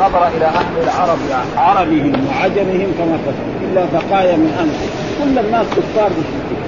نظر إلى أهل العرب عربهم وعجمهم فما كفر. إلا بقايا من امس كل الناس كفار مشركين.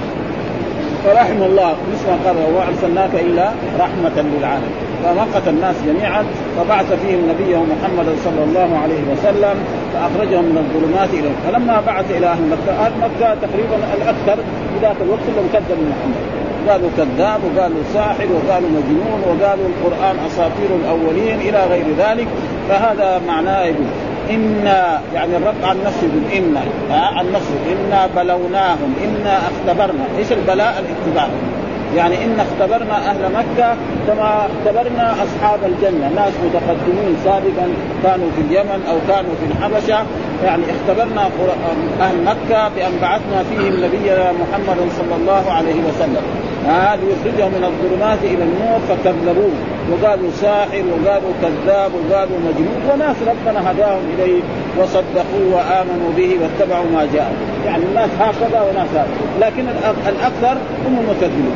فرحم الله. مثل ما قال وما أرسلناك الا رحمة للعالمين. فمقت الناس جميعا فبعث فيهم نبيه محمد صلى الله عليه وسلم فأخرجهم من الظلمات إلى فلما بعث إلى أهل مكة أهل مكة تقريبا الأكثر في ذاك الوقت كلهم كذبوا محمد. قالوا كذاب وقالوا ساحر وقالوا مجنون وقالوا القرآن أساطير الأولين إلى غير ذلك. فهذا معناه يقول إنا يعني الرب عن نفسه يقول إنا عن نفسه إنا بلوناهم إنا أختبرنا. إيش البلاء؟ الاختبار يعني إن اختبرنا أهل مكة كما اختبرنا أصحاب الجنة. ناس متقدمين سابقا كانوا في اليمن أو كانوا في الحبشة. يعني اختبرنا أهل مكة بأن بعثنا فيهم نبينا محمد صلى الله عليه وسلم. هذا يخرجهم من الظلمات إلى النور فكذبوه. وقالوا ساحر وقالوا كذاب وقالوا مجنون. وناس ربنا هداهم إليه وصدقوه وآمنوا به واتبعوا ما جاء يعني الناس هكذا وناس هكذا. لكن الأكثر هم المكذبون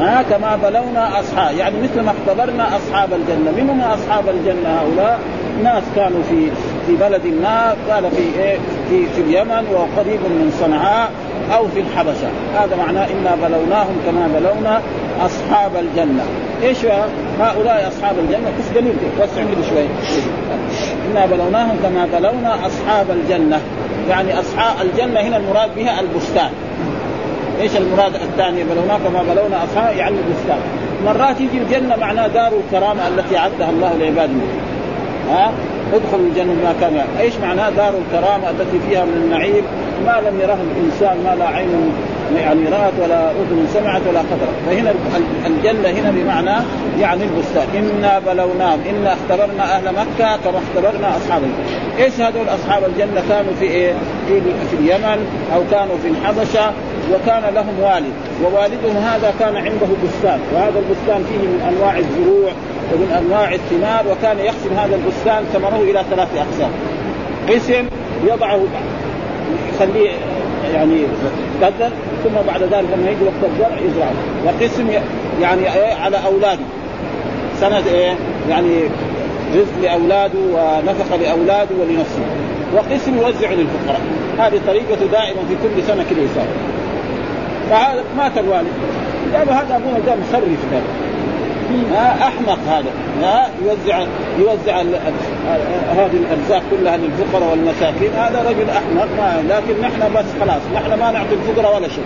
ها كما بلونا اصحاب يعني مثل ما اختبرنا أصحاب الجنة. من هم أصحاب الجنة هؤلاء؟ ناس كانوا في في بلد ما قال في إيه؟ في في اليمن وقريب من صنعاء أو في الحبشة. هذا معناه إنا بلوناهم كما بلونا أصحاب الجنة. إيش هؤلاء أصحاب الجنة؟ بس قليل وسع كده شوي. إنا بلوناهم كما بلونا أصحاب الجنة. يعني أصحاب الجنة هنا المراد بها البستان. إيش المراد الثاني؟ بلونا كما بلونا اصحاب يعني البستان مرات يجي الجنة معناه دار الكرامة التي أعدها الله لعباده. ها؟ ادخلوا الجنة ما كان إيش معناه دار الكرامة التي فيها من النعيم؟ ما لم يره الإنسان ما لا عين يعني رأت ولا أذن سمعت ولا قدرت فهنا الجنة هنا بمعنى يعني البستان. إنا بلوناهم إنا اختبرنا أهل مكة كما اختبرنا أصحاب الجنة. إيش هذول أصحاب الجنة؟ كانوا في إيه؟ في, في اليمن أو كانوا في الحبشة وكان لهم والد ووالدهم هذا كان عنده بستان وهذا البستان فيه من أنواع الزروع ومن أنواع الثمار وكان يقسم هذا البستان ثمره إلى ثلاث أقسام. قسم يضعه يخليه يعني بذر ثم بعد ذلك لما يجي وقت الزرع يزرعه. وقسم يعني إيه على أولاده. سنه إيه يعني رزق لأولاده ونفقة لأولاده ولنفسه. وقسم يوزع للفقراء. هذه طريقته دائما في كل سنة كذا يساوي مات الوالد قالوا هذا ابونا ده مخرف ده أحمق هذا. ها يوزع يوزع هذه الأرزاق كلها للفقراء والمساكين. هذا رجل أحمق. ما لكن نحن بس خلاص. نحن ما نعطي الفقراء ولا شيء.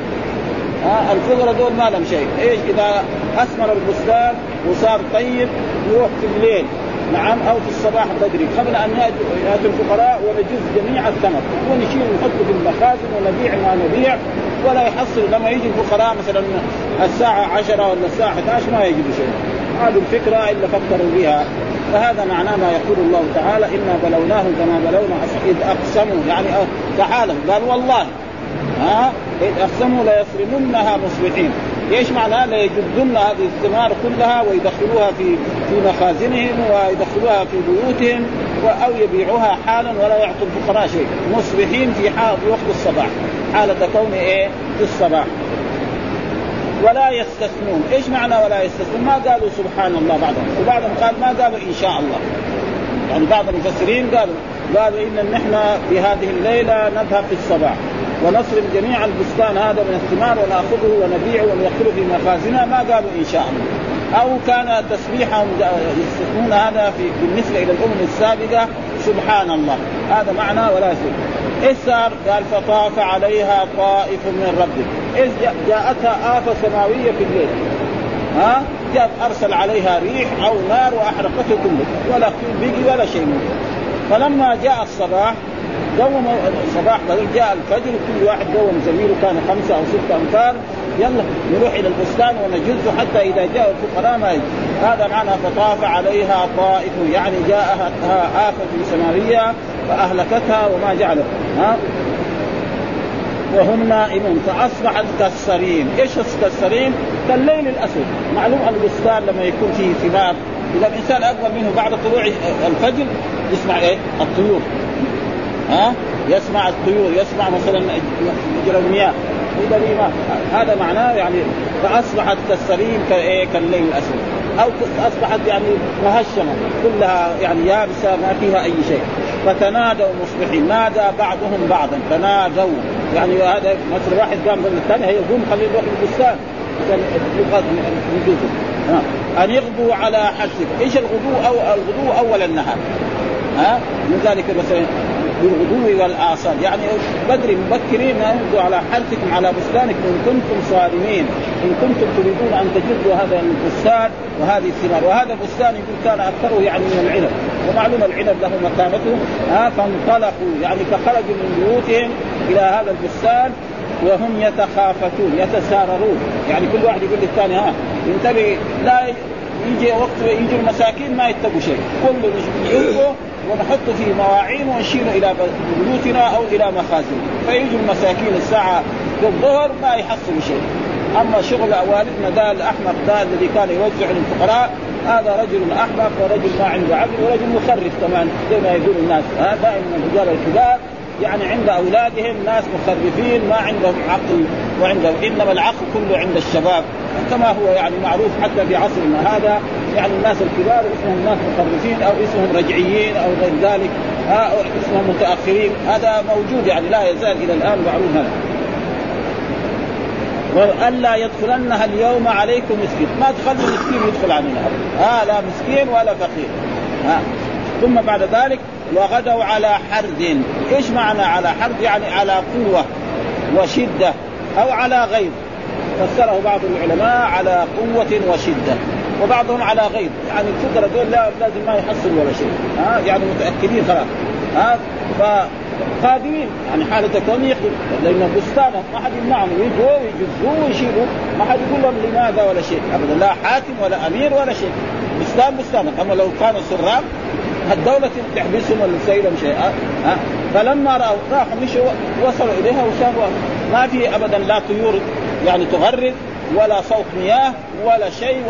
ها؟ الفقراء دول ما لهم شيء. إيش؟ إذا أثمر البستان وصار طيب يروح في الليل. نعم أو في الصباح بدري قبل أن يأتي الفقراء ونجز جميع الثمر. ونشيل ونحطه في المخازن ونبيع ما نبيع ولا يحصل لما يجي الفقراء مثلا الساعة 10 ولا الساعة 11 ما يجدوا شيء هذه الفكرة إلا فكروا بها. فهذا معناه ما يقول الله تعالى إنا بلوناهم كما بلونا إذ أقسموا يعني تعالوا قال والله ها إذ أقسموا ليصرمنها مصبحين. إيش معناه؟ ليجدن هذه الثمار كلها ويدخلوها في في مخازنهم ويدخلوها في بيوتهم أو يبيعوها حالا ولا يعطوا الفقراء شيء. مصبحين في حال في وقت الصباح. حالة كون إيه؟ في الصباح. ولا يستثنون. إيش معنى ولا يستثنون؟ ما قالوا سبحان الله بعضهم. وبعضهم قال ما قالوا إن شاء الله. يعني بعض المفسرين قالوا قالوا إن نحن في هذه الليلة نذهب في الصباح. ونصرف جميع البستان هذا من الثمار ونأخذه ونبيعه وندخله في مخازنها ما قالوا إن شاء الله. أو كان تسبيحهم يستثنون هذا في بالنسبة إلى الأمم السابقة سبحان الله. هذا معنى ولا شيء إيش صار؟ قال فطاف عليها طائف من ربك إيش جاءتها آفة سماوية في الليل. ها؟ جاء أرسل عليها ريح أو نار وأحرقته كله. ولا بقي ولا شيء منه. فلما جاء الصباح قوم الصباح جاء الفجر كل واحد قوم زميله كان خمسة أو ستة امتار يلا نروح إلى البستان ونجز حتى إذا جاء الفقراء ما هذا معنى فطاف عليها طائف يعني جاءها آفة سماوية فأهلكتها وما جعلت. ها؟ وهم نائمون. فأصبحت كالسرين، إيش كالسرين؟ كالليل الأسود، معلوم البستان لما يكون فيه ثمار إذا الإنسان أكبر منه بعد طلوع الفجر يسمع إيه؟ الطيور. ها؟ يسمع الطيور يسمع مثلا مجرى المياه. هذا معناه يعني فأصبحت كالسرير كايه كالليل الأسود. أو أصبحت يعني مهشمة كلها يعني يابسة ما فيها أي شيء. فتنادوا مصبحين. نادى بعضهم بعضا. تنادوا. يعني هذا مثلا واحد قام من الثاني هيقوم خليه يروح البستان. عشان أن يغدوا على حسب إيش الغدو أو الغدو أول النهار؟ ها؟ من ذلك مثلا بالغدو والاعصال يعني بدري مبكرين يغدوا على حرثكم على بستانكم إن كنتم صارمين. إن كنتم تريدون أن تجدوا هذا البستان وهذه الثمار. وهذا البستان يقول كان أكثره يعني من العنب. ومعلوم العنب له مكانته ها فانطلقوا. يعني فخرجوا من بيوتهم إلى هذا البستان وهم يتخافتون يتساررون يعني كل واحد يقول للثاني ها انتبه لا يجي وقت يجي المساكين ما يتقوا شيء. كله نشوفه ونحط فيه مواعين ونشيل إلى بيوتنا أو إلى مخازن. فيجوا المساكين الساعة في الظهر ما يحصلوا شيء. أما شغل والدنا ده الأحمق ده الذي كان يوزع للفقراء هذا رجل أحمق ورجل ما عنده عقل ورجل مخرف كمان زي ما يقول الناس. دائما الرجال الكبار يعني عند أولادهم ناس مخرفين ما عندهم عقل وعندهم إنما العقل كله عند الشباب كما هو يعني معروف حتى في عصرنا هذا. يعني الناس الكبار اسمهم ناس مخرفين أو اسمهم رجعيين أو غير ذلك. أو اسمهم متأخرين. هذا موجود يعني لا يزال إلى الآن معروف هذا. وألا يدخلنها اليوم عليكم مسكين. ما تخلوا مسكين يدخل علينا. ها لا مسكين ولا فقير. ها. ثم بعد ذلك وغدوا على حرد. إيش معنى على حرد؟ يعني على قوة وشدة أو على غيظ. فسره بعض العلماء على قوة وشدة. وبعضهم على غيظ يعني الفقراء دول لا لازم ما يحصل ولا شيء. ها؟ يعني متأكدين خلاص. ها؟ فقادرين يعني حالة كون يخدم لأن بستانه ما حد يمنعهم. يجوا ويجزوه ويشيلوا. ما حد يقول لهم لماذا ولا شيء. أبدا. لا حاكم ولا أمير ولا شيء. بستان بستانه أما لو كانوا سراب الدولة تحبسهم ولا لهم شيء. ها؟ فلما رأوا راحوا مشوا وصلوا إليها وشافوا ما في أبدا لا طيور يعني تغرد ولا صوت مياه ولا شيء.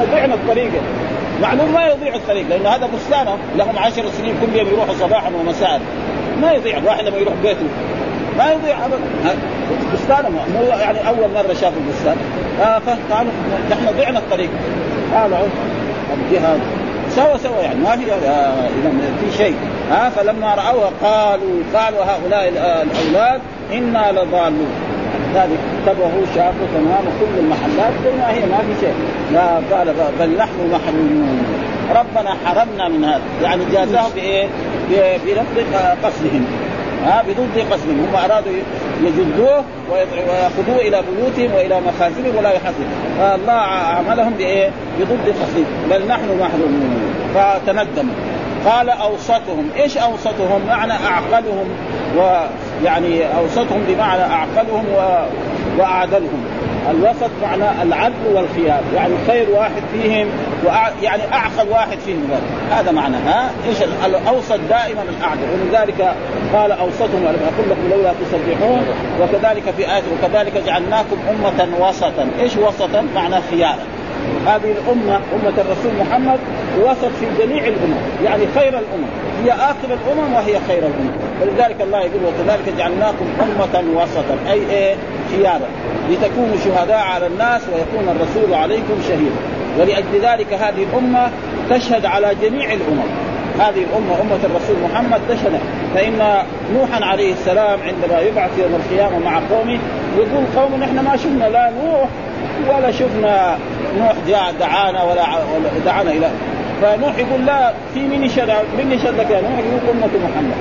و... ضعنا الطريقة معلوم ما يضيع الطريق لأن هذا بستانهم لهم عشر سنين كل يوم يروحوا صباحا ومساء. ما يضيع الواحد لما يروح بيته. ما يضيع ابدا. بستانهم مو يعني أول مرة شافوا البستان. آه فقالوا نحن ضعنا الطريق. قالوا الجهاد سوا سوا يعني ما في آه في شيء. ها آه فلما رأوها قالوا قالوا هؤلاء الأولاد إنا لضالون. ذلك انتبهوا شافوا تمام كل المحلات زي ما هي ما في شيء. لا قال بل نحن محرومون. ربنا حرمنا من هذا. يعني جازاهم بإيه؟ بنقض قصدهم. ها بضد قصدهم. هم أرادوا يجدوه ويأخذوه إلى بيوتهم وإلى مخازنهم ولا يحصل فالله عملهم بإيه؟ بضد قصدهم. بل نحن محرومون. فتندموا قال أوسطهم. إيش أوسطهم؟ معنى أعقلهم ويعني أوسطهم بمعنى أعقلهم و... وأعدلهم. الوسط معنى العدل والخيار يعني خير واحد فيهم وأع... يعني اعقل واحد فيهم. هذا معنى ها؟ إيش الأوسط دائما الأعدل. ولذلك قال أوسطهم ولم أقول لكم لولا تسبحون. وكذلك في آية وكذلك جعلناكم أمة وسطا. إيش وسطا؟ معنى خيارا هذه الأمة أمة الرسول محمد وسط في جميع الأمم. يعني خير الأمم. هي آخر الأمم وهي خير الأمم. ولذلك الله يقول وكذلك جعلناكم أمة وسطا. أي إيه؟ خيارا لتكونوا شهداء على الناس ويكون الرسول عليكم شهيدا. ولأجل ذلك هذه الأمة تشهد على جميع الأمم. هذه الأمة أمة الرسول محمد تشهد. فإن نوحا عليه السلام عندما يبعث يوم القيامة مع قومه يقول قوم نحن ما شفنا لا نوح ولا شفنا نوح جاء دعانا ولا دعانا إلى فنوح يقول لا في من يشهد من يشهد لك يا نوح؟ يقول أمة محمد.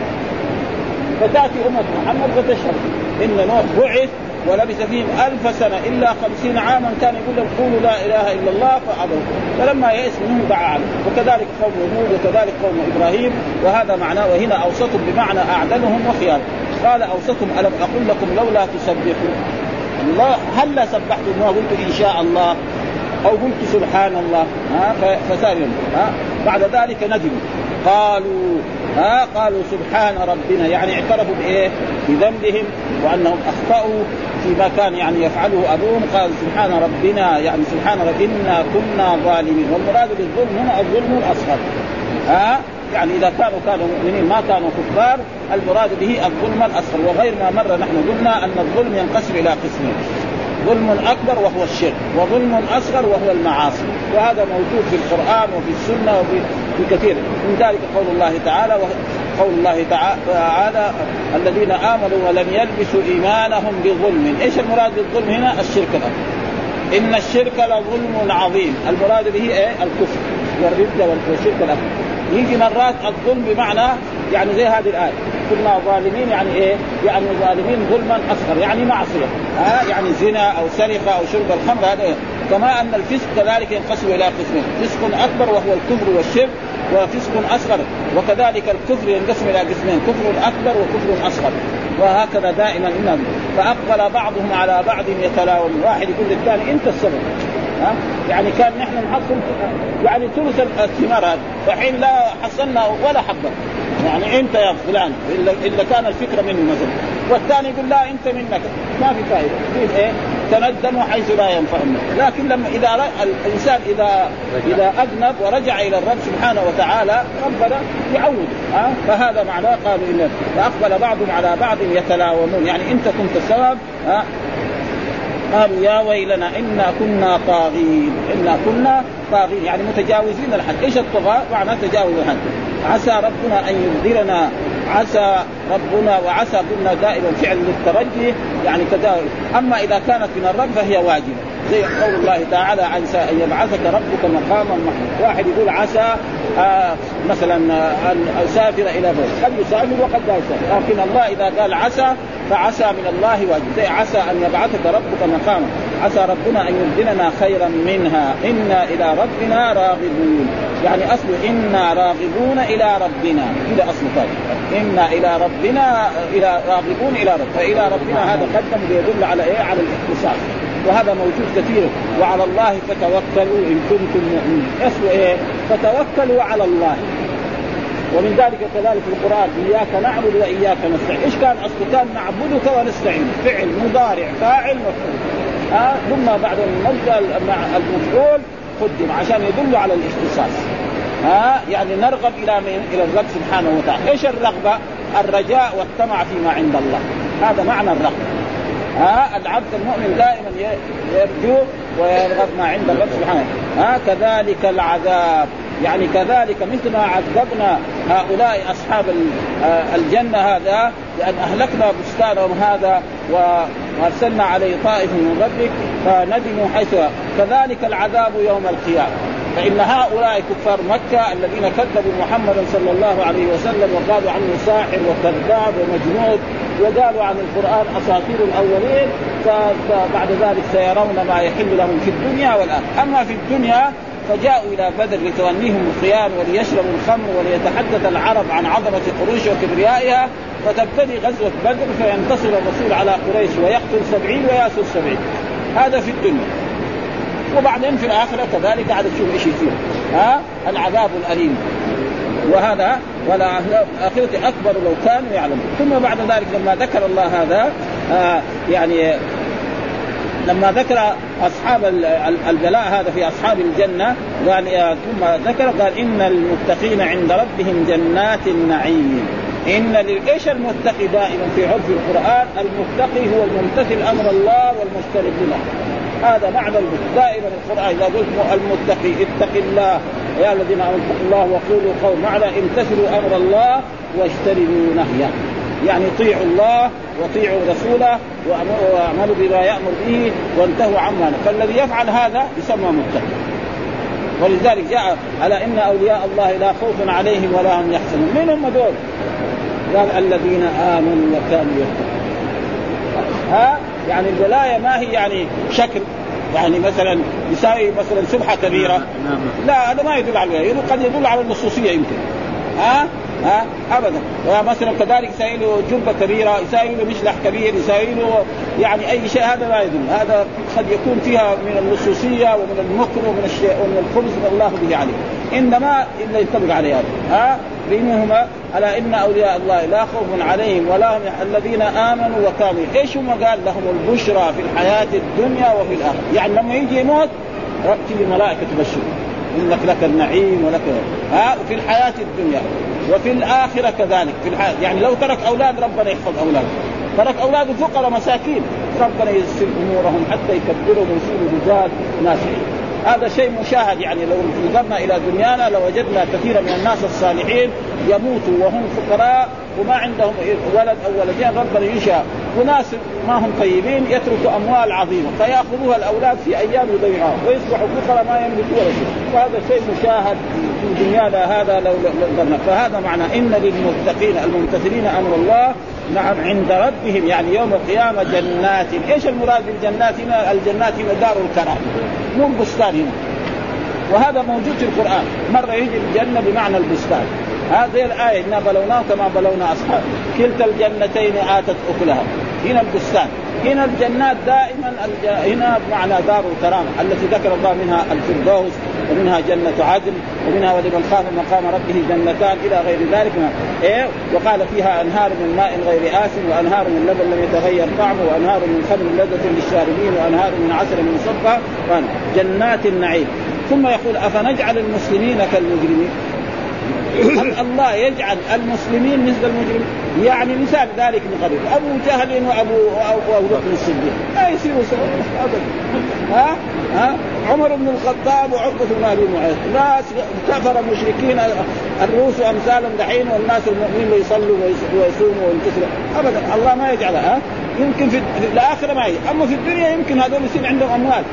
فتأتي أمة محمد فتشهد. إن نوح بعث ولبث فيهم ألف سنة إلا خمسين عاما كان يقول لهم قولوا لا إله إلا الله فأبوا. فلما يئس منهم دعا وكذلك قوم هود وكذلك قوم إبراهيم وهذا معناه وهنا أوسطهم بمعنى أعدلهم وخيار قال أوسطهم ألم أقل لكم لولا تسبحون. الله هلا سبحتم؟ ما قلت إن شاء الله. أو قلت سبحان الله. ها؟ فسالم ها؟ بعد ذلك ندموا قالوا ها قالوا سبحان ربنا يعني اعترفوا بإيه؟ بذنبهم وأنهم أخطأوا فيما كان يعني يفعله أبوهم. قال سبحان ربنا يعني سبحان ربنا كنا ظالمين. والمراد بالظلم هنا الظلم الأصغر. ها؟ يعني إذا كانوا كانوا مؤمنين ما كانوا كفار المراد به الظلم الأصغر. وغير ما مر نحن قلنا أن الظلم ينقسم إلى قسمين. ظلم اكبر وهو الشرك وظلم اصغر وهو المعاصي وهذا موجود في القرآن وفي السنة وفي في كثير من ذلك قول الله تعالى قول الله تعالى الذين آمنوا ولم يلبسوا إيمانهم بظلم، إيش المراد بالظلم هنا؟ الشرك الأكبر. إن الشرك لظلم عظيم، المراد به إيه؟ الكفر والرده والشرك الأكبر. يجي مرات الظلم بمعنى يعني زي هذه الآية. كنا ظالمين يعني إيه؟ يعني ظالمين ظلما أصغر يعني معصية. ها يعني زنا أو سرقة أو شرب الخمر هذا كما أن الفسق كذلك ينقسم إلى قسمين، فسق أكبر وهو الكفر والشرك وفسق أصغر وكذلك الكفر ينقسم إلى قسمين كفر أكبر وكفر أصغر. وهكذا دائما إنهم. فأقبل بعضهم على بعض يتلاوم. واحد يقول للثاني أنت السبب. ها؟ يعني كان نحن نحصل يعني ثلث الثمار هذه فحين لا حصلنا ولا حبة. يعني أنت يا فلان الا إلا كان الفكرة منه مثلا. والثاني يقول لا أنت منك. ما في فائده في إيه؟ تندم حيث لا ينفع لكن لما إذا الإنسان اذا إذا أذنب ورجع إلى الرب سبحانه وتعالى ربنا يعود ها؟ فهذا معناه قالوا ان فأقبل بعضهم على بعض يتلاومون. يعني انت كنت السبب ها؟ قالوا يا ويلنا إنا كنا طاغين. إنا كنا طاغين يعني متجاوزين الحد. إيش الطغاة؟ معناه تجاوز الحد. عسى ربنا أن يبدلنا. عسى ربنا وعسى قلنا دائما فعل للترجي يعني تداول. أما إذا كانت من الرب فهي واجبه زي قول الله تعالى عسى أن يبعثك ربك مقاما محمود واحد يقول عسى آه مثلا أن أسافر إلى بيت قد يسافر وقد لا يسافر. لكن الله إذا قال عسى فعسى من الله زي عسى أن يبعثك ربك مقاما. عسى ربنا أن يبدلنا خيرا منها. إنا إلى ربنا راغبون. يعني أصل إنا راغبون إلى ربنا. إلى أصل ثاني إنا إلى ربنا إلى راغبون إلى رب. فإلى ربنا هذا قدم يدل على إيه؟ على الاختصاص. وهذا موجود كثير. وعلى الله فتوكلوا إن كنتم مؤمنين. أصل إيه؟ فتوكلوا على الله. ومن ذلك كذلك القرآن إياك نعبد وإياك نستعين، إيش كان أصله؟ كان نعبدك ونستعين، فعل مضارع فاعل مفعول. آه ثم بعد المبدأ المفعول قدم عشان يدل على الاختصاص. ها آه يعني نرغب إلى من؟ إلى الرب سبحانه وتعالى، إيش الرغبة؟ الرجاء والطمع فيما عند الله، هذا معنى الرغبة. ها آه العبد المؤمن دائما يرجو ويرغب ما عند الرب سبحانه ها آه كذلك العذاب يعني كذلك مثل ما عذبنا هؤلاء أصحاب الجنة هذا لأن أهلكنا بستانهم هذا وأرسلنا عليه طائف من ربك فندموا حيث كذلك العذاب يوم القيامة. فإن هؤلاء كفار مكة الذين كذبوا محمدا صلى الله عليه وسلم وقالوا عنه ساحر وكذاب ومجنون وقالوا عن القرآن أساطير الأولين فبعد ذلك سيرون ما يحل لهم في الدنيا والآخرة، أما في الدنيا فجاءوا إلى بدر لتغنيهم الخيام وليشربوا الخمر وليتحدث العرب عن عظمة قريش وكبريائها. فتبتدي غزوة بدر فينتصر الرسول على قريش ويقتل سبعين وياسر سبعين. هذا في الدنيا. وبعدين في الآخرة كذلك عاد تشوف إيش يصير. ها؟ العذاب الأليم. وهذا والآخرة أكبر لو كانوا يعلمون. ثم بعد ذلك لما ذكر الله هذا آه يعني لما ذكر أصحاب البلاء هذا في أصحاب الجنة قال ثم ذكر قال إن المتقين عند ربهم جنات النعيم. إن إيش المتقي دائما في عرف القرآن؟ المتقي هو الممتثل أمر الله والمجتنب له هذا معنى دائما القرآن إذا قلت المتقي اتق الله. يا الذين آمنوا اتقوا الله وقولوا قول معنى امتثلوا أمر الله واجتنبوا نهيه. يعني طيعوا الله وطيعوا رسوله وأعملوا بما يأمر به وانتهوا عما فالذي يفعل هذا يسمى متقي. ولذلك جاء على إن أولياء الله لا خوف عليهم ولا هم يحزنون. من هم دول؟ قال الذين آمنوا وكانوا يتقون. ها؟ يعني الولاية ما هي يعني شكل. يعني مثلا يساوي مثلا سبحة كبيرة. لا هذا ما يدل على الولاية. قد يدل على النصوصية يمكن. ها؟ ها؟ ابدا. مثلا كذلك يساوي له جبه كبيرة يساوي له مشلح كبير يساوي له يعني أي شيء هذا لا يدل. هذا قد يكون فيها من اللصوصيه ومن المكر ومن الشيء ومن الخبز الله به عليه إنما إلا ينطبق عليه هذا ها؟ بينهما على إن أولياء الله لا خوف عليهم ولا هم الذين آمنوا وكانوا إيش هم قال؟ لهم البشرى في الحياة الدنيا وفي الآخرة. يعني لما يجي يموت تجي الملائكه تبشره إنك لك النعيم ولك ها في الحياة الدنيا وفي الآخرة كذلك. في الحياة يعني لو ترك أولاد ربنا يحفظ اولاده ترك اولاده فقراء مساكين. ربنا ييسر أمورهم حتى يكبرهم ويصيروا رجال ناسين هذا شيء مشاهد يعني لو نظرنا إلى دنيانا لوجدنا كثيرا من الناس الصالحين يموتوا وهم فقراء وما عندهم ولد أو ولدين ربنا ينشأ. وناس ما هم طيبين يتركوا أموال عظيمة فيأخذوها الأولاد في أيام يضيعوها ويصبحوا فقراء ما يملكوا ولا شيء. وهذا شيء مشاهد في دنيانا هذا لو نظرنا. فهذا معنى إن للمتقين الممتثلين أمر الله. نعم عند ربهم يعني يوم القيامة جنات. إيش المراد بالجنات؟ هنا الجنات؟ هنا دار الكرام. مو البستان هنا وهذا موجود في القرآن. مرة يجي الجنة بمعنى البستان. هذه الآية إنا بلوناه كما بلونا أصحاب. كلتا الجنتين آتت أكلها. هنا البستان. هنا الجنات دائما هنا بمعنى دار الكرامة التي ذكر الله منها الفردوس ومنها جنة عدن ومنها ولمن خاف مقام ربه جنتان إلى غير ذلك. إيه؟ وقال فيها أنهار من ماء غير آسن وأنهار من لبن لم يتغير طعمه وأنهار من خمر لذة للشاربين وأنهار من عسل مصفى جنات النعيم. ثم يقول أفنجعل المسلمين كالمجرمين؟ الله يجعل المسلمين مثل المجرمين يعني مثال ذلك من قبل. أبو جهل وابو وابو بكر الصديق. لا سوا ابدا. ها؟ ها؟ عمر بن الخطاب وعقبة بن أبي معيط. ناس كفر مشركين الروس وامثالهم دحين والناس المؤمنين يصلوا ويصوموا وينتصروا. ابدا. الله ما يجعلها. ها؟ يمكن في الآخرة ما هي أما في الدنيا يمكن هذول يصير عندهم أموال.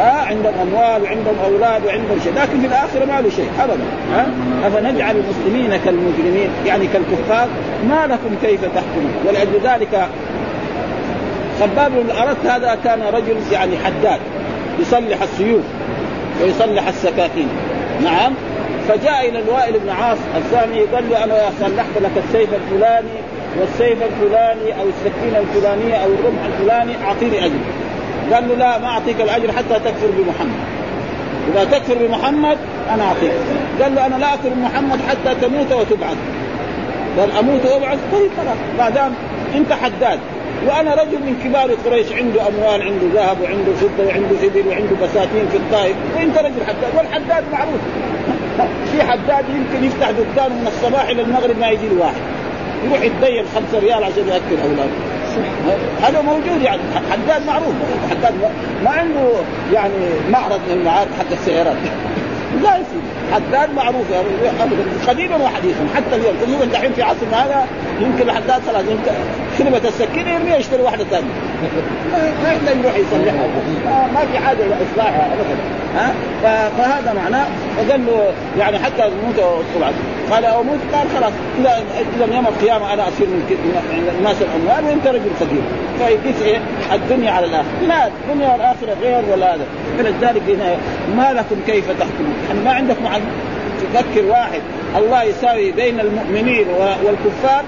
ها عندهم أموال وعندهم أولاد وعندهم شيء لكن في الآخرة ما له شيء ابدا. ها؟ أفنجعل المسلمين كالمجرمين؟ يعني كالكفار؟ ما لكم كيف تحكمون؟ ولأجل ذلك خباب بن الارت هذا كان رجل يعني حداد يصلح السيوف ويصلح السكاكين. نعم. فجاء إلى العاص بن وائل الثاني قال له أنا صلحت لك السيف الفلاني والسيف الفلاني أو السكينة الفلانية أو الرمح الفلاني أعطيني اجر قال له لا ما أعطيك الأجر حتى تكفر بمحمد. إذا تكفر بمحمد أنا أعطيك. قال له أنا لا أكفر بمحمد حتى تموت وتبعث. قال أموت وأبعث؟ طيب خلاص. ما دام أنت حداد. وأنا رجل من كبار قريش عنده أموال عنده ذهب وعنده فضة وعنده ابل وعنده بساتين في الطائف. وأنت رجل حداد. والحداد معروف. في حداد يمكن يفتح دكان من الصباح إلى المغرب ما يجي واحد يروح يتدين خمسة ريال عشان يأكل أولاده. هذا موجود يعني حداد معروف. حداد ما عنده يعني معرض من المعارض حق السيارات. لا يصير حداد معروف يعني قديما وحديثا حتى اليوم. اليوم دحين في عصرنا هذا يمكن الحداد خلاص يمكن خدمة السكينة يرميها يشتري واحدة ثانية. ما يقدر يروح يصلحها. ما في حاجة إلى إصلاحها أبدا. ها؟ فهذا معناه فقال له يعني حتى طبعا قال أموت قال خلاص. اذا إذا يوم القيامة أنا أصير من الناس الأموال وأنت رجل فقير. فيقيس إيه؟ الدنيا على الآخرة. لا الدنيا والاخره غير ولا هذا. فلذلك هنا ما لكم كيف تحكمون؟ يعني ما عندكم عن تفكر واحد. الله يساوي بين المؤمنين والكفار.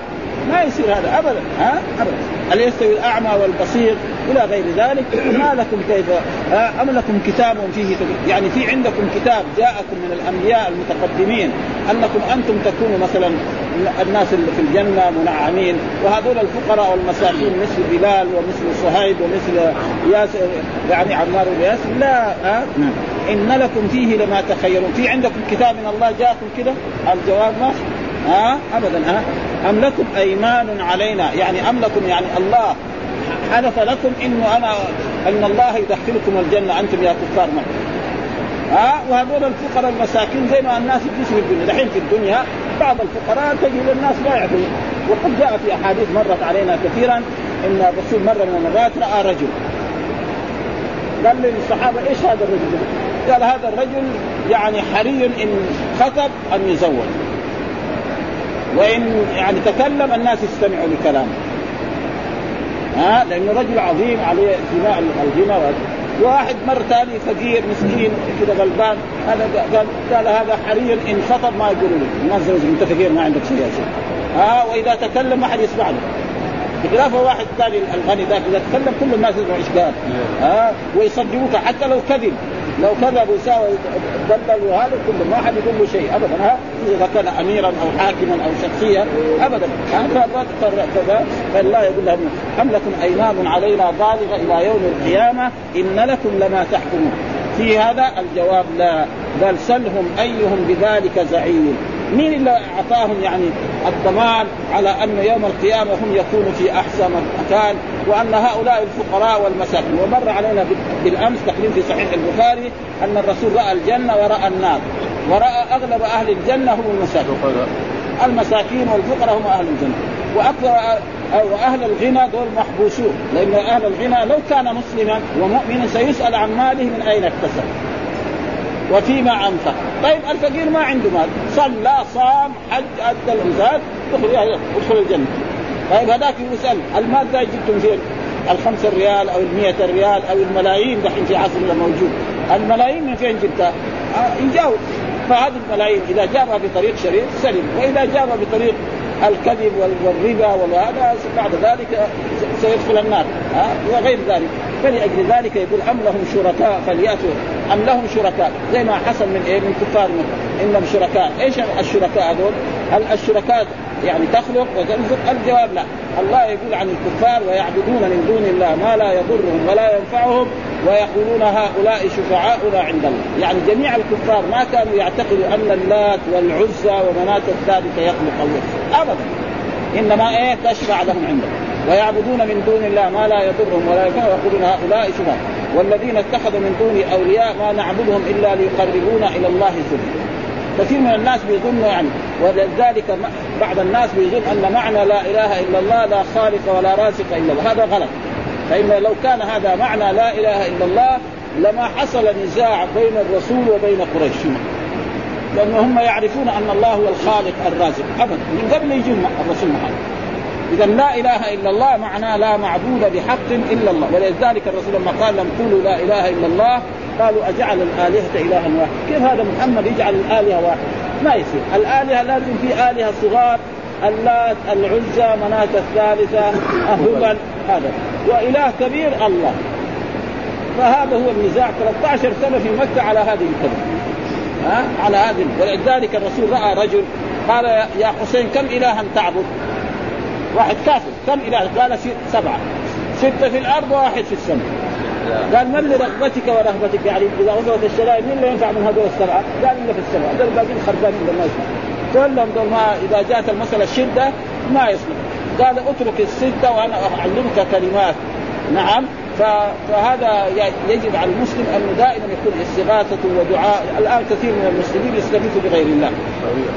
ما يصير هذا ابدا ها؟ ابدا. هل يستوي الأعمى والبصير إلى غير ذلك؟ ما لكم كيف أم لكم كتاب فيه يعني في عندكم كتاب جاءكم من الأنبياء المتقدمين أنكم أنتم تكونوا مثلا الناس اللي في الجنة منعمين وهذول الفقراء والمساكين مثل بلال ومثل صهيب ومثل ياسر يعني عمار وياسر لا ها؟ إن لكم فيه لما تخيرون في عندكم كتاب من الله جاءكم كده؟ الجواب ما؟ ها؟ ابدا ها؟ أم لكم أيمان علينا؟ يعني أم لكم يعني الله حلف لكم إنه أنا أن الله يدخلكم الجنة أنتم يا كفار مكه ها؟ وهذول الفقراء المساكين زي ما الناس يجلسوا في الدنيا. دحين في الدنيا بعض الفقراء تجد الناس لا يعرفون. وقد جاء في أحاديث مرت علينا كثيرا إن الرسول مرة من المرات رأى رجل. قال للصحابه إيش هذا الرجل؟ قال هذا الرجل يعني حري إن خطب أن يزوج. وإن يعني تكلم الناس يستمعوا لكلامه. ها؟ لأنه رجل عظيم عليه دماء الغنى واحد مر ثاني فقير مسكين كذا غلبان. هذا قال قال هذا حري إن خطب ما يقولوا له. ما زوج أنت فقير ما عندك شيء يا شيخ. ها؟ وإذا تكلم ما حد يسمع له. بخلاف واحد ثاني الغني ذاك إذا تكلم كل الناس يسمعوا إيش قال؟ ها؟ ويصدقوك حتى لو كذب. لو كذب وساوى دبل وهذا كله ما حد يقول له شيء ابدا. ها؟ إذا كان اميرا أو حاكما أو شخصيا ابدا. فالله يقول لهم أم لكم ايمان علينا بالغة إلى يوم القيامة؟ إن لكم لما تحكمون. في هذا الجواب لا. بل سلهم أيهم بذلك زعيم. مين اللي أعطاهم يعني الضمان على أن يوم القيامة هم يكونوا في أحسن مكان وأن هؤلاء الفقراء والمساكين؟ ومر علينا بالأمس تقريبا في صحيح البخاري أن الرسول رأى الجنة ورأى النار. ورأى أغلب أهل الجنة هم المساكين. المساكين والفقراء هم أهل الجنة. وأكثر واهل الغنى دول محبوسون لأن أهل الغنى لو كان مسلما ومؤمنا سيسأل عن ماله من أين اكتسب. وفيما انفق طيب الفقير ما عنده مال صلى صام حج أدى الانسان يدخل الجنة طيب هذاك يسأل المال ذا جبتم فين؟ الخمسة ريال أو المئة ريال أو الملايين دحين في عصرنا موجود الملايين من فين جبتها؟ آه يجاوب فهذه الملايين إذا جابها بطريق شريف سلم وإذا جابها بطريق الكذب والربا وهذا بعد ذلك سيدخل النار. ها؟ وغير ذلك. فلأجل ذلك يقول أم لهم شركاء فليأتوا. أم لهم شركاء. زي ما حصل من إيه؟ من كفار إنهم شركاء. إيش الشركاء هذول؟ هل الشركاء يعني تخلق وترزق الجواب لا. الله يقول عن الكفار ويعبدون من دون الله ما لا يضرهم ولا ينفعهم ويقولون هؤلاء شفعاؤنا عند الله. يعني جميع الكفار ما كانوا يعتقدوا أن اللات والعزى ومناة الثالثة يخلق الله. ابدا. إنما إيه؟ تشفع لهم عنده ويعبدون من دون الله ما لا يضرهم ولا ينفعهم. ويقولون هؤلاء شفعاء. والذين اتخذوا من دونه أولياء ما نعبدهم إلا ليقربونا إلى الله زلفى كثير من الناس بيظنوا يعني ولذلك بعض الناس بيظن أن معنى لا إله إلا الله لا خالق ولا رازق إلا الله. هذا غلط. فإن لو كان هذا معنى لا إله إلا الله لما حصل نزاع بين الرسول وبين قريش. لأن هم يعرفون أن الله هو الخالق الرازق. أبدا. من قبل يجي الرسول محمد. إذا لا إله إلا الله معناه لا معبود بحق إلا الله. ولذلك الرسول لما قال لم قولوا لا إله إلا الله قالوا أجعل الآلهة إلها واحد. كيف هذا محمد يجعل الآلهة واحد؟ ما يصير. الآلهة لازم في آلهة صغار اللات العزى مناة الثالثة هبل هذا. وإله كبير الله. فهذا هو النزاع. 13 سنة في مكة على هذه الكلمة. ها؟ على هذه ولذلك الرسول رأى رجل قال يا حسين كم إلها تعبد؟ واحد كافر. كم إله؟ قال سبعة. ستة في الأرض وواحد في السماء. قال من لرغبتك ورهبتك يعني؟ إذا غزوت الشرائع مين اللي ينفع من هذول السبعة؟ قال إلا في السماء. هذول الباقيين خربانين ما يسمع كلهم دول ما إذا جاءت المسألة الشده ما يصلح. قال اترك الستة وأنا أعلمك كلمات. نعم. فهذا يجب على المسلم انه دائما يكون استغاثته ودعاء. الآن كثير من المسلمين يستغيثوا بغير الله.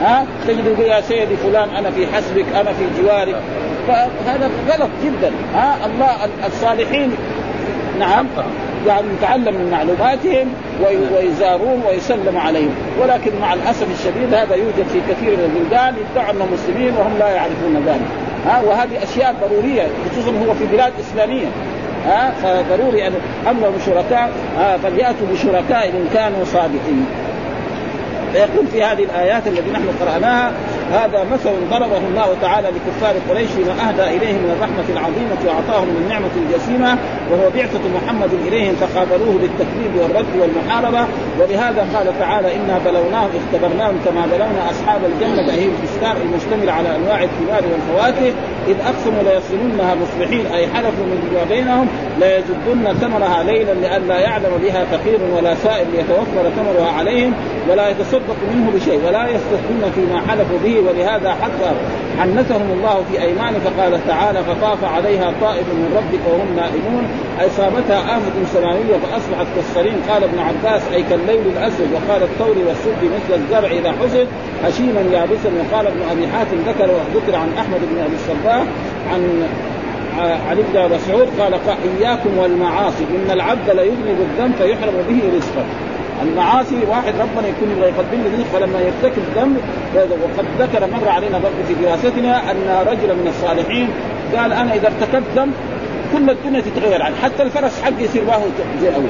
ها؟ تجد يقول يا سيدي فلان أنا في حسبك أنا في جوارك. فهذا غلط جدا. ها؟ الله الصالحين. نعم. يعني يتعلم من معلوماتهم ويزارون ويسلم عليهم. ولكن مع الأسف الشديد هذا يوجد في كثير من البلدان يدعوا أنهم مسلمين وهم لا يعرفون ذلك. ها وهذه أشياء ضرورية خصوصا هو في بلاد إسلامية. ها فضروري أن امرهم شركاء فليأتوا بشركاء إن كانوا صادقين. فيقول في هذه الآيات التي نحن قرأناها هذا مثل ضربه الله تعالى لكفار قريش ما أهدى اليهم من الرحمة العظيمة وأعطاهم من نعمة الجسيمه وهو بعثة محمد إليهم فقابلوه بالتكذيب والرد والمحاربة. ولهذا قال تعالى إنا بلوناهم اختبرناهم كما بلونا أصحاب الجنة هي الفستان المشتمل على أنواع الثمار والفواكه. إذ أقسموا ليصرمنها مصبحين أي حلفوا من بينهم ليجدن ثمرها ليلا لئلا يعلم بها فقير ولا سائل ليتوفر ثمرها عليهم ولا يتصدق منه بشيء ولا يستثنون فيما حلفوا به ولهذا حتى حنثهم الله في ايمانه فقال تعالى فطاف عليها طائف من ربك وهم نائمون. اصابتها آفة سماوية فأصبحت كالصريم. قال ابن عباس أي كالليل الأسود. وقال الثور والسد مثل الزرع إذا حصد هشيما يابسا. وقال ابن أبي حاتم ذكر ذكر عن أحمد بن أبي الصباح عن عن ابن مسعود قال إياكم والمعاصي إن العبد ليذنب الذنب فيحرم به رزقه. المعاصي واحد ربنا يكون يقدم له فلما يرتكب ذنب وقد ذكر مر علينا برضه في دراستنا أن رجلا من الصالحين قال أنا إذا ارتكبت ذنب كل الدنيا تتغير عنه حتى الفرس حقي يصير ما هو زي الأول.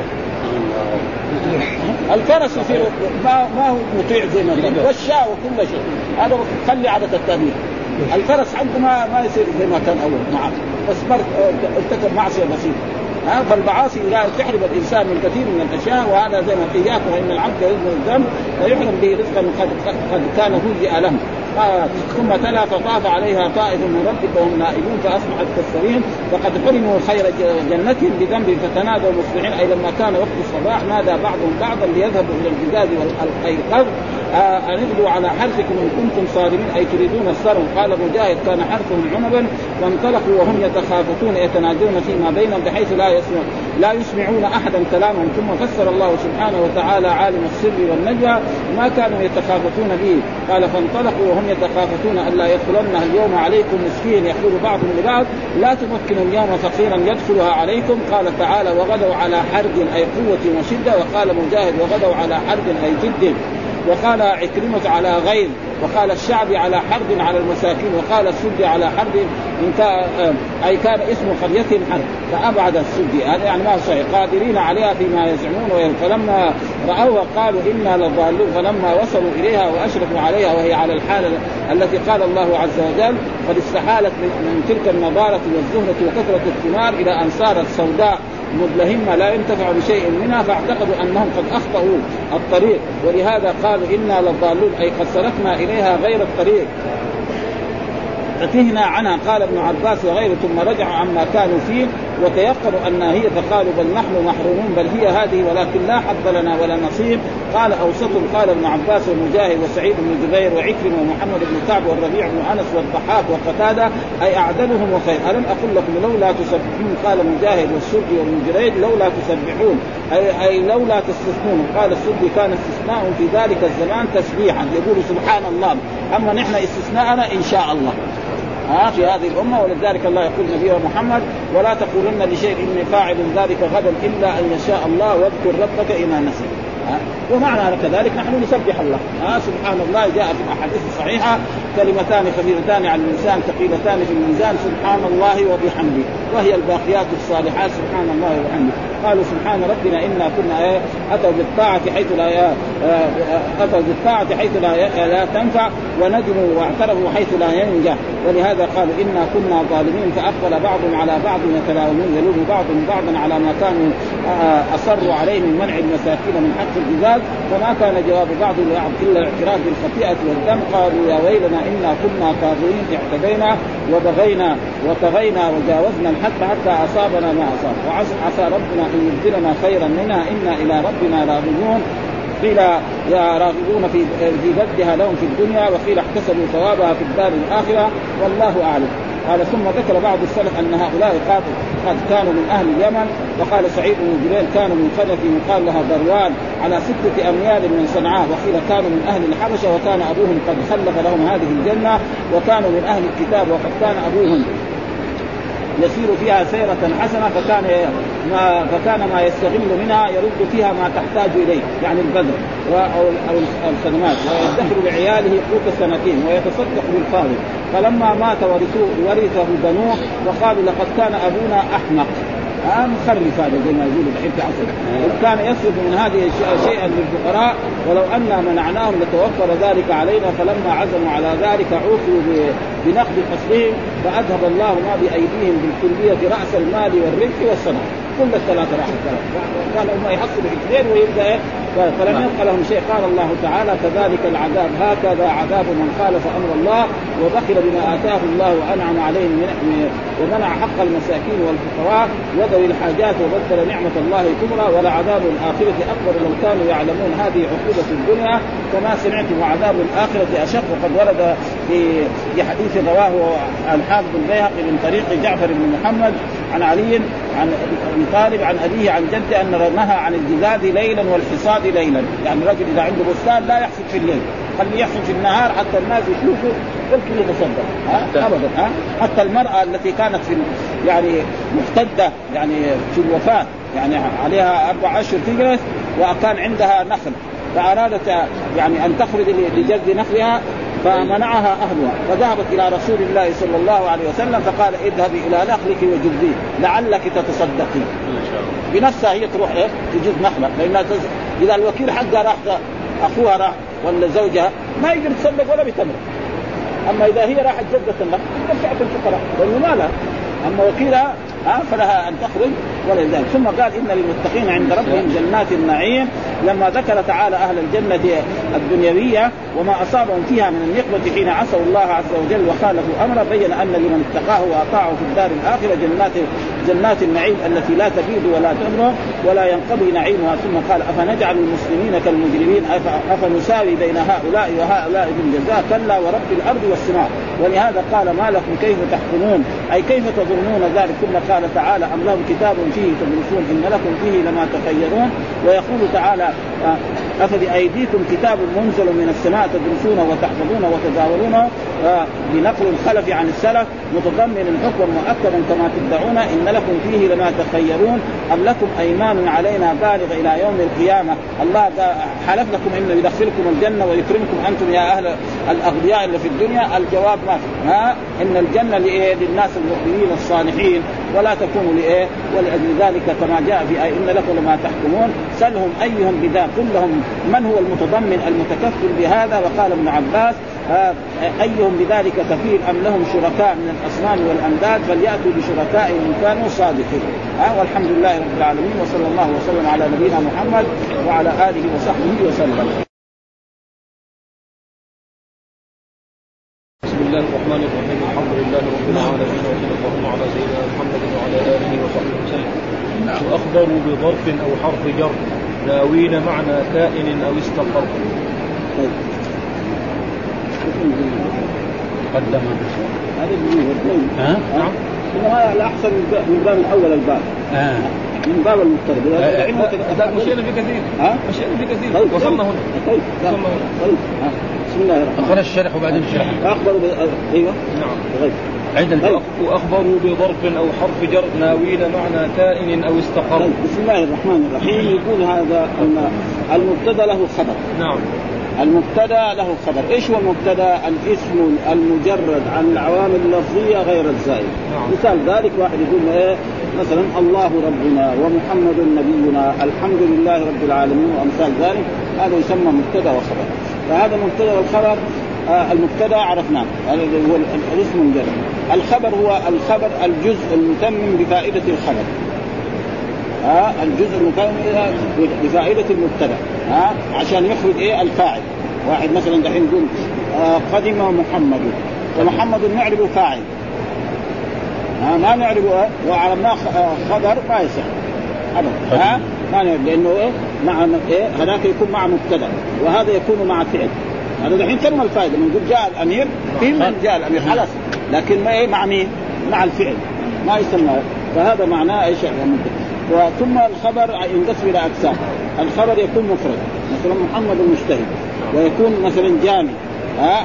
الفرس يصير ما, ما هو مطيع زي ما كان والشاة وكل شيء. هذا خلي عادة التغيير الفرس حقه ما ما يصير زي ما كان أول. معه بس ارتكب معصية بسيطة. ها فالمعاصي تحرم الإنسان من كثير من الأشياء وهذا زي ما اياكم وإن العبد يذنب الذنب فيحرم به رزقا قد قد كان هيئ له. ثم تلا فطاف عليها طائف من ربك وهم نائمون فأصبحت كالسرين فقد حرموا خير جنتهم بذنب فتنادوا مصبحين. أي لما كان وقت الصباح نادى بعضهم بعضا ليذهبوا إلى الجداد والايقاظ آه، أن اغدوا على حرثكم إن كنتم صارمين. أي تريدون الصرم. قال مجاهد كان حرثهم عنبا فانطلقوا وهم يتخافتون يتنادون فيما بينهم بحيث لا يسمعون لا يسمعون أحدا كلامهم ثم فسر الله سبحانه وتعالى عالم السر والنجوى ما كانوا يتخافتون به. قال فانطلقوا وهم يتخافتون الا يدخلنها اليوم عليكم مسكين يقول بعضهم لبعض؟ لا تمكنوا اليوم فقيرا يدخلها عليكم. قال تعالى وغدوا على حرب أي قوة وشدة. وقال مجاهد وغدوا على حرب أي جد. وقال عكرمة على غير وقال الشعبي على حرب على المساكين وقال السدي على حرب إن كان أي كان اسم قريتهم حرب فأبعد السدي. هذا يعني ما صحيح. قادرين عليها فيما يزعمون فلما رأوها قالوا إنا لضالون فلما وصلوا إليها وأشرفوا عليها وهي على الحالة التي قال الله عز وجل قد استحالت من تلك النضارة والزهرة وكثرة الثمار إلى أن صارت سوداء مدلهمه لا ينتفع بشيء منها فاعتقدوا أنهم قد أخطأوا الطريق ولهذا قالوا إنا لضالون أي قد سلكنا إليها غير الطريق. فتهنا عنها قال ابن عباس وغيره ثم رجعوا عما كانوا فيه وتيقنوا أنها هي فقالوا بل نحن محرومون بل هي هذه ولكن لا حظ لنا ولا نصيب. قال اوسطهم قال ابن عباس ومجاهد وسعيد بن جبير وعكرم ومحمد بن كعب والربيع بن أنس والضحاك وقتاده أي أعدلهم وخير. ألم أقل لكم لولا تسبحون قال مجاهد والسدي وابن جريج لولا تسبحون أي أي لولا تستثنون. قال السدي كان استثناء في ذلك الزمان تسبيحا. يقول سبحان الله. أما نحن استثناءنا إن شاء الله. ها في هذه الأمة ولذلك الله يقول نبيه محمد ولا تقولن لشيء اني فاعل ذلك غدا إلا أن يشاء الله واذكر ربك إذا نسيت. ومعنى كذلك نحن نسبح الله. ها؟ سبحان الله جاء في الاحاديث الصحيحه كلمتان خفيفتان على اللسان ثقيلتان في الميزان سبحان الله وبحمده. وهي الباقيات الصالحات سبحان الله وبحمده. قالوا سبحان ربنا إنا كنا إيه؟ أتوا بالطاعة حيث لا آه، آه، أتوا بالطاعة حيث لا لا تنفع وندموا واعترفوا حيث لا ينجح ولهذا قالوا إنا كنا ظالمين فأقبل بعضهم على بعض يتلاومون يلوم بعضهم بعضا على ما كانوا آه، أصروا عليه من منع المساكين من حق الجزاز فما كان جواب بعض الا الإعتراف بالخطيئة والذنب قالوا يا ويلنا إنا كنا طاغين اعتدينا وبغينا وطغينا وجاوزنا الحد حتى أصابنا ما أصاب. وعسى ربنا أن يبدلنا خيرا منها. إنا إلى ربنا راغبون. قيل يا راغبون في في بدها لهم في الدنيا وقيل احتسبوا ثوابها في الدار الآخرة. والله أعلم. قال ثم ذكر بعض السلف أن هؤلاء قد كانوا من أهل اليمن. وقال سعيد بن جبير كانوا من قريه يقال لها ضروان على ستة أميال من صنعاء. وقيل كانوا من أهل الحبشة وكان أبوهم قد خلف لهم هذه الجنة. وكانوا من أهل الكتاب وقد كان أبوهم يسير فيها سيرة حسنة فكان ما فكان ما يستغل منها يرد فيها ما تحتاج إليه يعني البذر أو الخدمات ويدخر لعياله قوت سنتين ويتصدق بالفاضل. فلما مات ورثه بنوه وقالوا لقد كان أبونا أحمق. آه مخرف هذا زي ما يقولوا الحين في عصر كان يصرف من هذه شيئا للفقراء ولو انا منعناهم لتوفر ذلك علينا فلما عزموا على ذلك عوقوا بنقد قصدهم فأذهب الله ما بأيديهم بالكلية رأس المال والرزق والصنع كل الثلاثه راح قال هم يحصلوا اثنين ويبدأ إيه؟ فلم يبق لهم شيء. قال الله تعالى كذلك العذاب هكذا عذاب من خالف أمر الله وبخل بما آتاه الله وأنعم عليه من ومنع حق المساكين والفقراء وذوي الحاجات وبدل نعمة الله كبرى ولعذاب الآخرة أكبر لو كانوا يعلمون. هذه عقوبة الدنيا. كما سمعتم وعذاب الآخرة أشق. وقد ورد في حديث رواه الحافظ البيهقي من طريق جعفر بن محمد عن علي عن ابي طالب عن أبيه عن جده أن نهى عن الجزاز ليلا والحصاد ليلا، يعني الرجل إذا عنده بستان لا يحصد في الليل، خليه يحصد في النهار حتى الناس يشوفوا يمكن يتصدق ها؟ ابدا. ها؟ حتى المرأة التي كانت في يعني محتده يعني في الوفاة يعني عليها أربع اشهر تجلس وكان عندها نخل. فأرادت يعني أن تخرج لجد نخلها فمنعها أهلها. فذهبت إلى رسول الله صلى الله عليه وسلم فقال اذهبي إلى نخلك وجديه لعلك تتصدقين بنفسها هي تروح إيه؟ تجد نخله لانها تز... إذا الوكيل حقها راح أخوها راح ولا زوجها ما يقدر يتصدق ولا بتمر أما إذا هي راحت جدة النخل تدفع الفقراء لأنه ما لها. أما وكيلها ها فلها أن تخرج ولذلك. ثم قال إن للمتقين عند ربهم جنات النعيم. لما ذكر تعالى أهل الجنة الدنيوية وما أصابهم فيها من النقمة حين عصوا الله عز وجل وخالفوا أمره بين أن لمن اتقاه وأطاعه في الدار الآخرة جنات جنات النعيم التي لا تبيد ولا تمر ولا ينقضي نعيمها. ثم قال أفنجعل المسلمين كالمجرمين؟ أفنساوي بين هؤلاء وهؤلاء في الجزاء كلا ورب الأرض والسماء ولهذا قال ما لكم كيف تحكمون؟ أي كيف تظنون ذلك؟ ثم قال تعالى ام لهم كتاب فيه تدرسون إن لكم فيه لما تخيرون ويقول تعالى افبايديكم كتاب منزل من السماء تدرسونه وتحفظونه وتداولونه آه، بنقل الخلف عن السلف متضمن حكما مؤكدا كما تدعون إن لكم فيه لما تخيرون أم لكم أيمان علينا بالغ إلى يوم القيامة؟ الله حلف لكم انه يدخلكم الجنة ويكرمكم أنتم يا أهل الأغبياء اللي في الدنيا. الجواب ما في. ها؟ إن الجنة لايه للناس المؤمنين الصالحين. ولا تكونوا لإيه؟ ولاجل ذلك كما جاء في آية إن لكم لما تحكمون. سلهم أيهم بذا كلهم من هو المتضمن المتكفل بهذا؟ وقال ابن عباس آه، أيهم بذلك كفيل أم لهم شركاء من الأصنام والأنداد؟ فليأتوا بشركائهم ان كانوا صادقين. ها والحمد لله رب العالمين وصلى الله وسلم على نبينا محمد وعلى آله وصحبه وسلم. بسم الله الرحمن الرحيم الحمد لله رب العالمين وصلى الله على سيدنا محمد وعلى آله وصحبه وسلم. وأخبروا بظرف أو حرف جر. ناوين معنى كائن أو استقر. طيب. قدم. هذا ها؟ نعم. انما الاحسن من باب الأول الباب. آه. من باب المفترض اذا مشينا في كثير. ها؟ مشينا في كثير. طيب وصلنا هنا. طيب وصلنا هنا. طيب. بسم الله الرحمن الرحيم. الشرح وبعدين الشرح. اخبروا أيوه. نعم. طيب. عند طيب. وأخبروا بظرف أو حرف جر ناوين معنى كائن أو استقر. بسم الله الرحمن الرحيم يقول هذا المبتدا له خبر نعم المبتدا له خبر، إيش هو المبتدا؟ الاسم المجرد عن العوامل اللفظية غير الزائد. نعم. مثال ذلك واحد يقول إيه؟ مثلا الله ربنا ومحمد نبينا، الحمد لله رب العالمين وأمثال ذلك، هذا يسمى مبتدا وخبر. فهذا المبتدا والخبر المبتدا عرفناه. هذا هو الاسم المجرد. الخبر هو الخبر الجزء المتمم بفائدة الخبر. ها الجزء المكون بفائدة المبتدأ. ها عشان يخرج إيه؟ الفاعل. واحد مثلا دحين يقول آه قدم محمد. ومحمد نعرب فاعل. ها ما نعربه وعلمناه آه، خبر ما يصح. ابدا. ها ما نعرف لأنه إيه؟ مع إيه؟ هذاك يكون مع مبتدا. وهذا يكون مع فعل. هذا دحين تم الفائدة نقول جاء الأمير في من جاء الأمير خلاص. لكن ما إيه مع مين؟ مع الفعل. ما يسمى. فهذا معناه إيش وثم الخبر ينقسم إلى أقسام. الخبر يكون مفرد. مثلا محمد مجتهد ويكون مثلا جامع.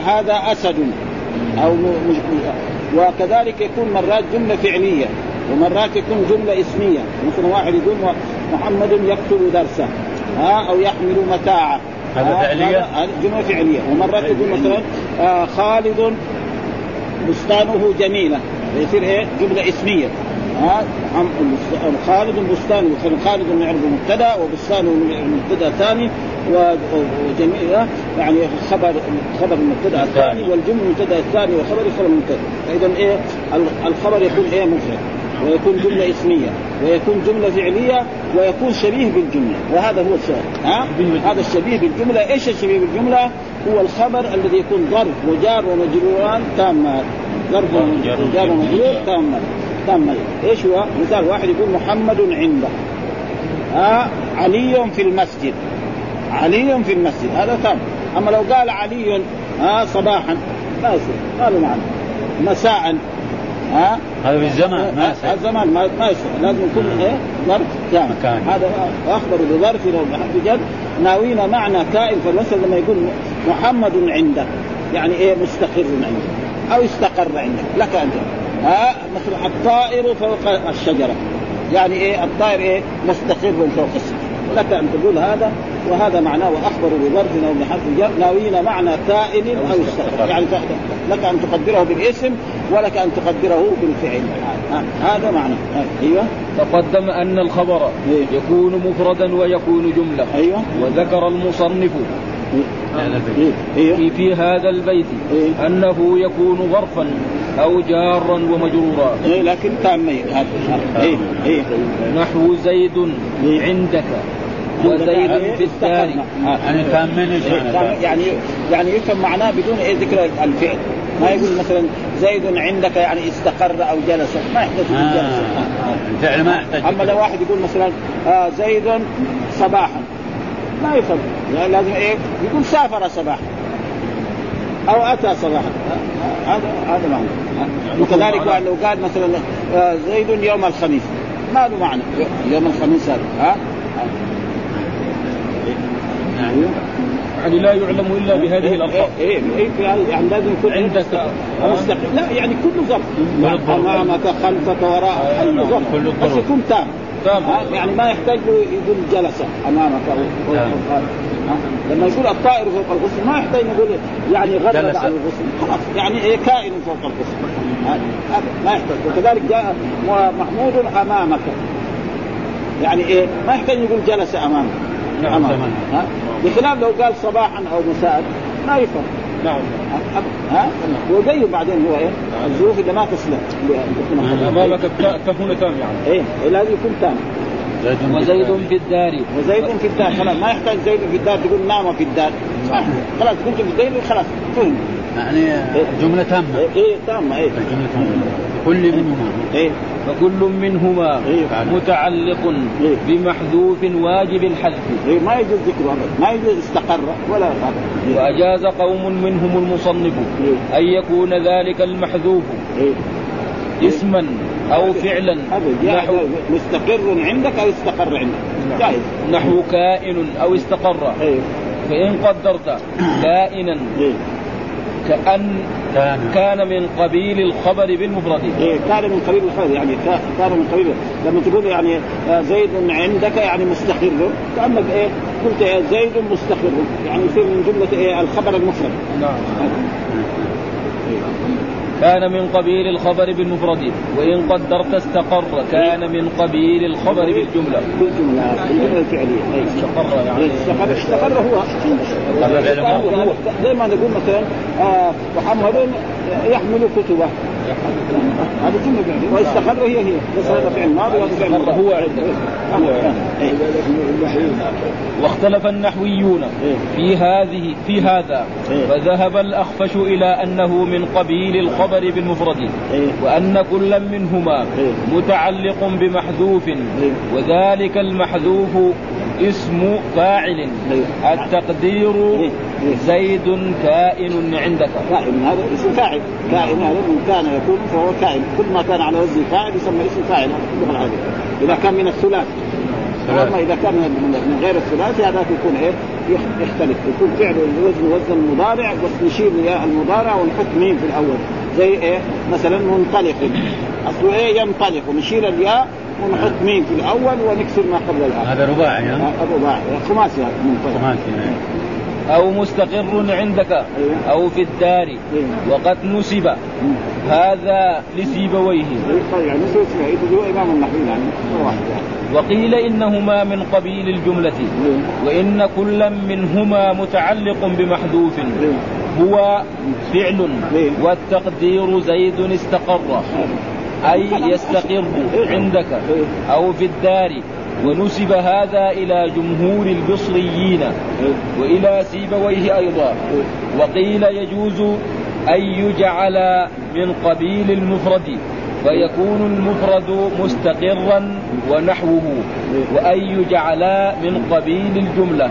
هذا أسد. أو مج... وكذلك يكون مرات جملة فعلية ومرات يكون جملة اسمية. مثلا واحد يقول محمد يكتب درسا ها أو يحمل متاعه. هذا فعلية؟ هذا جملة فعلية. ومرات يقول مثلا آه خالد بستانه جميلة. يصير إيه؟ جملة اسمية. ها خالد بستان خالد نعرف مبتدا وبستان مبتدا ثاني وجميع يعني خبر خبر المبتدأ الثاني والجملة المبتدأ الثاني وخبر خبر المبتدأ. فاذا إيه؟ الخبر يكون إيه؟ مفرد. ويكون جملة اسمية ويكون جملة فعلية ويكون شبيه بالجملة. وهذا هو السؤال. ها؟ هذا الشبيه بالجملة. إيش الشبيه بالجملة؟ هو الخبر الذي يكون ظرف وجار ومجروران تامان ظرف وجار ومجرور. تامان تاما إيش هو؟ مثال واحد يقول محمد عنده. ها؟ علي في المسجد. علي في المسجد. هذا تام. أما لو قال علي ها صباحا ما يصير. هذا معنى. مساء. ها؟ هذا في الزمان ما يصير. الزمان ما ما يصير. لازم يكون إيه؟ ظرف كامل. هذا أخبر بظرف لو بحرف جد. ناوينا معنى كائن فالمثل لما يقول محمد عنده. يعني إيه؟ مستقر عنده. أو استقر عندك لك أنت. ها؟ مثل الطائر فوق الشجرة. يعني إيه؟ الطائر إيه؟ مستقر فوق الشجرة. لك أن تقول هذا وهذا معناه واخبروا بظرف أو بحرف ناويين معنى كائن أو استقر يعني لك أن تقدره بالاسم ولك أن تقدره بالفعل. هذا معنى. أيوه. تقدم أن الخبر إيه؟ يكون مفردا ويكون جملة. أيوه. وذكر المصنف إيه؟ إيه؟ في, في هذا البيت إيه؟ أنه يكون ظرفا أو جارا ومجرورا. إيه لكن تامين. هذا إيه. إيه. نحو زيد عندك. وزيد في الدار يعني إيش إيه، تام- يعني يعني يفهم معناه بدون إيه ذكر الفعل. ما يقول مثلا زيد عندك يعني استقر أو جلس. ما يحتاج آه. جلس. الفعل ما يحتاج. أما لو واحد يقول مثلا آه زيد صباحا. ما يفهم. يعني لازم إيه؟ يقول سافر صباحا. أو أتى صباحا. هذا هذا معنى. وكذلك لو قال مثلا آه زيد يوم الخميس. ما له معنى. يوم الخميس هذا. ها؟ نعم. يعني لا يعلم إلا بهذه الألفاظ. إيه إيه في هذا يعني لازم يكون عندك استقل- لا يعني كل ظرف. امامك خلفك وراء أي ظرف. بس. يكون تام. تام. يعني ما يحتاج له يقول جلس أمامك أو؟ لما يقول الطائر فوق الغصن ما يحتاج نقول يعني غرد. على الغصن. خلاص يعني إيه كائن فوق الغصن. ما يحتاج. وكذلك جاء محمود أمامك. يعني إيه ما يحتاج يقول جلس أمامك. نعم،. تمام. ها؟ بخلاف لو قال صباحا أو مساء ما يفهم نعم. ها؟ وزيه بعدين هو إيه؟ الظروف اللي ما تسلم. التاء هنا تام يعني. إيه إيه، لازم يكون تام. وزيد في الدار. وزيد في الدار خلاص. ما يحتاج زيد في الدار تقول نام في الدار. خلاص قلت في زيد خلاص. فهم. يعني جملة تامة. إيه, إيه تامة إيه. الجملة تامة. كل منهما. إيه. فكل منهما إيه. متعلق إيه. بمحذوف واجب الحذف. إيه. ما يجوز ذكره ابدا ما يجوز استقر ولا إيه. وأجاز قوم منهم المصنف إيه. أن يكون ذلك المحذوف. إيه. اسما أو فعلا. نحو مستقر عندك أو استقر عندك؟ جائز. نحو كائن أو استقر. إيه. فإن قدرت كائنا إيه. كأن كان. كان من قبيل الخبر بالمفرد. إيه كان من قبيل الخير يعني كا- كان من قبيل. لما تقول يعني آه، زيد عندك يعني مستقر كأنك إيه قلت إيه زيد مستقر يعني يصير من جملة إيه الخبر المفرد. نعم. كان من قبيل الخبر بالمفرد وإن قدرت استقر كان من قبيل الخبر بالجملة. الفعلية. إيه. استقر يعني. إيه، استقر استقر هو. زي ما نقول مثلا آه محمد يحمل كتبه. هذا فعليه واستقر هي هي بس هذا فعل ماضي وهذا فعل مضارع. هو عنده إيه. واختلف النحويون في هذه في هذا إيه. فذهب الأخفش إلى أنه من قبيل الخبر بالمفرد إيه. وأن كل منهما إيه. متعلق بمحذوف وذلك المحذوف اسم فاعل إيه. التقدير إيه. إيه. زيد كائن عندك. كائن هذا اسم فاعل. كائن هذا من كان يكون فهو كائن. كل ما كان على وزن فاعل يسمى اسم فاعل. في اللغة العربيه إذا كان من الثلاث أما إذا كان من غير الثلاثي هذاك يكون إيه؟ يخ- يختلف. يكون فعل وزن وزن مضارع بس نشيل يا المضارع ونحط ميم في الأول. زي إيه؟ مثلا منطلق. اصله إيه؟ ينطلق. ونشيل الياء ونحط ميم في الأول ونكسر ما قبل الآخر. هذا رباعي ها؟ الرباعي خماسي هذا منطلق. خماسي أو مستقر عندك أو في الدار وقد نسب. هذا لسيبويه. يعني النحوي يعني. وقيل إنهما من قبيل الجملة. وإن كل منهما متعلق بمحذوف. هو فعل والتقدير زيد استقر. أي يستقر عندك أو في الدار. ونسب هذا إلى جمهور البصريين وإلى سيبويه أيضا. وقيل يجوز أن يجعل من قبيل المفرد فيكون المفرد مستقرا ونحوه وأن يجعلا من قبيل الجملة.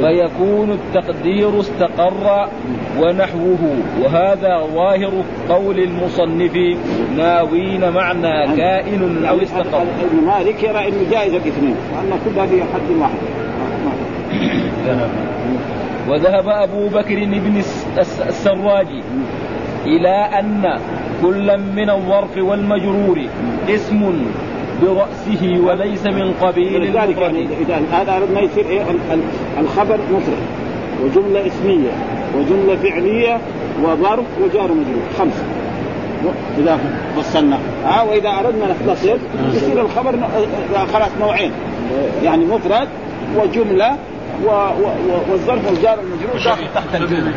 فيكون التقدير استقر ونحوه. وهذا ظاهر قول المصنف ناوين معنى كائن أو استقر. ابن مالك يرى إنه جائز الاثنين وان كل هذه حد واحد. وذهب أبو بكر بن الس- الس- السراج إلى أن كل من الظرف والمجرور اسم برأسه وليس من قبيل ولذلك يعني إذا هذا ما يصير ال- الخبر مفرد. وجملة اسمية وجملة فعلية وظرف وجار مجرور. خمسه إذا فصلنا ها وإذا أردنا نختصر يصير الخبر آه، خلاص نوعين. يعني مفرد وجملة و... و... و... والظرف والجار المجرور داخل. تحت الجمله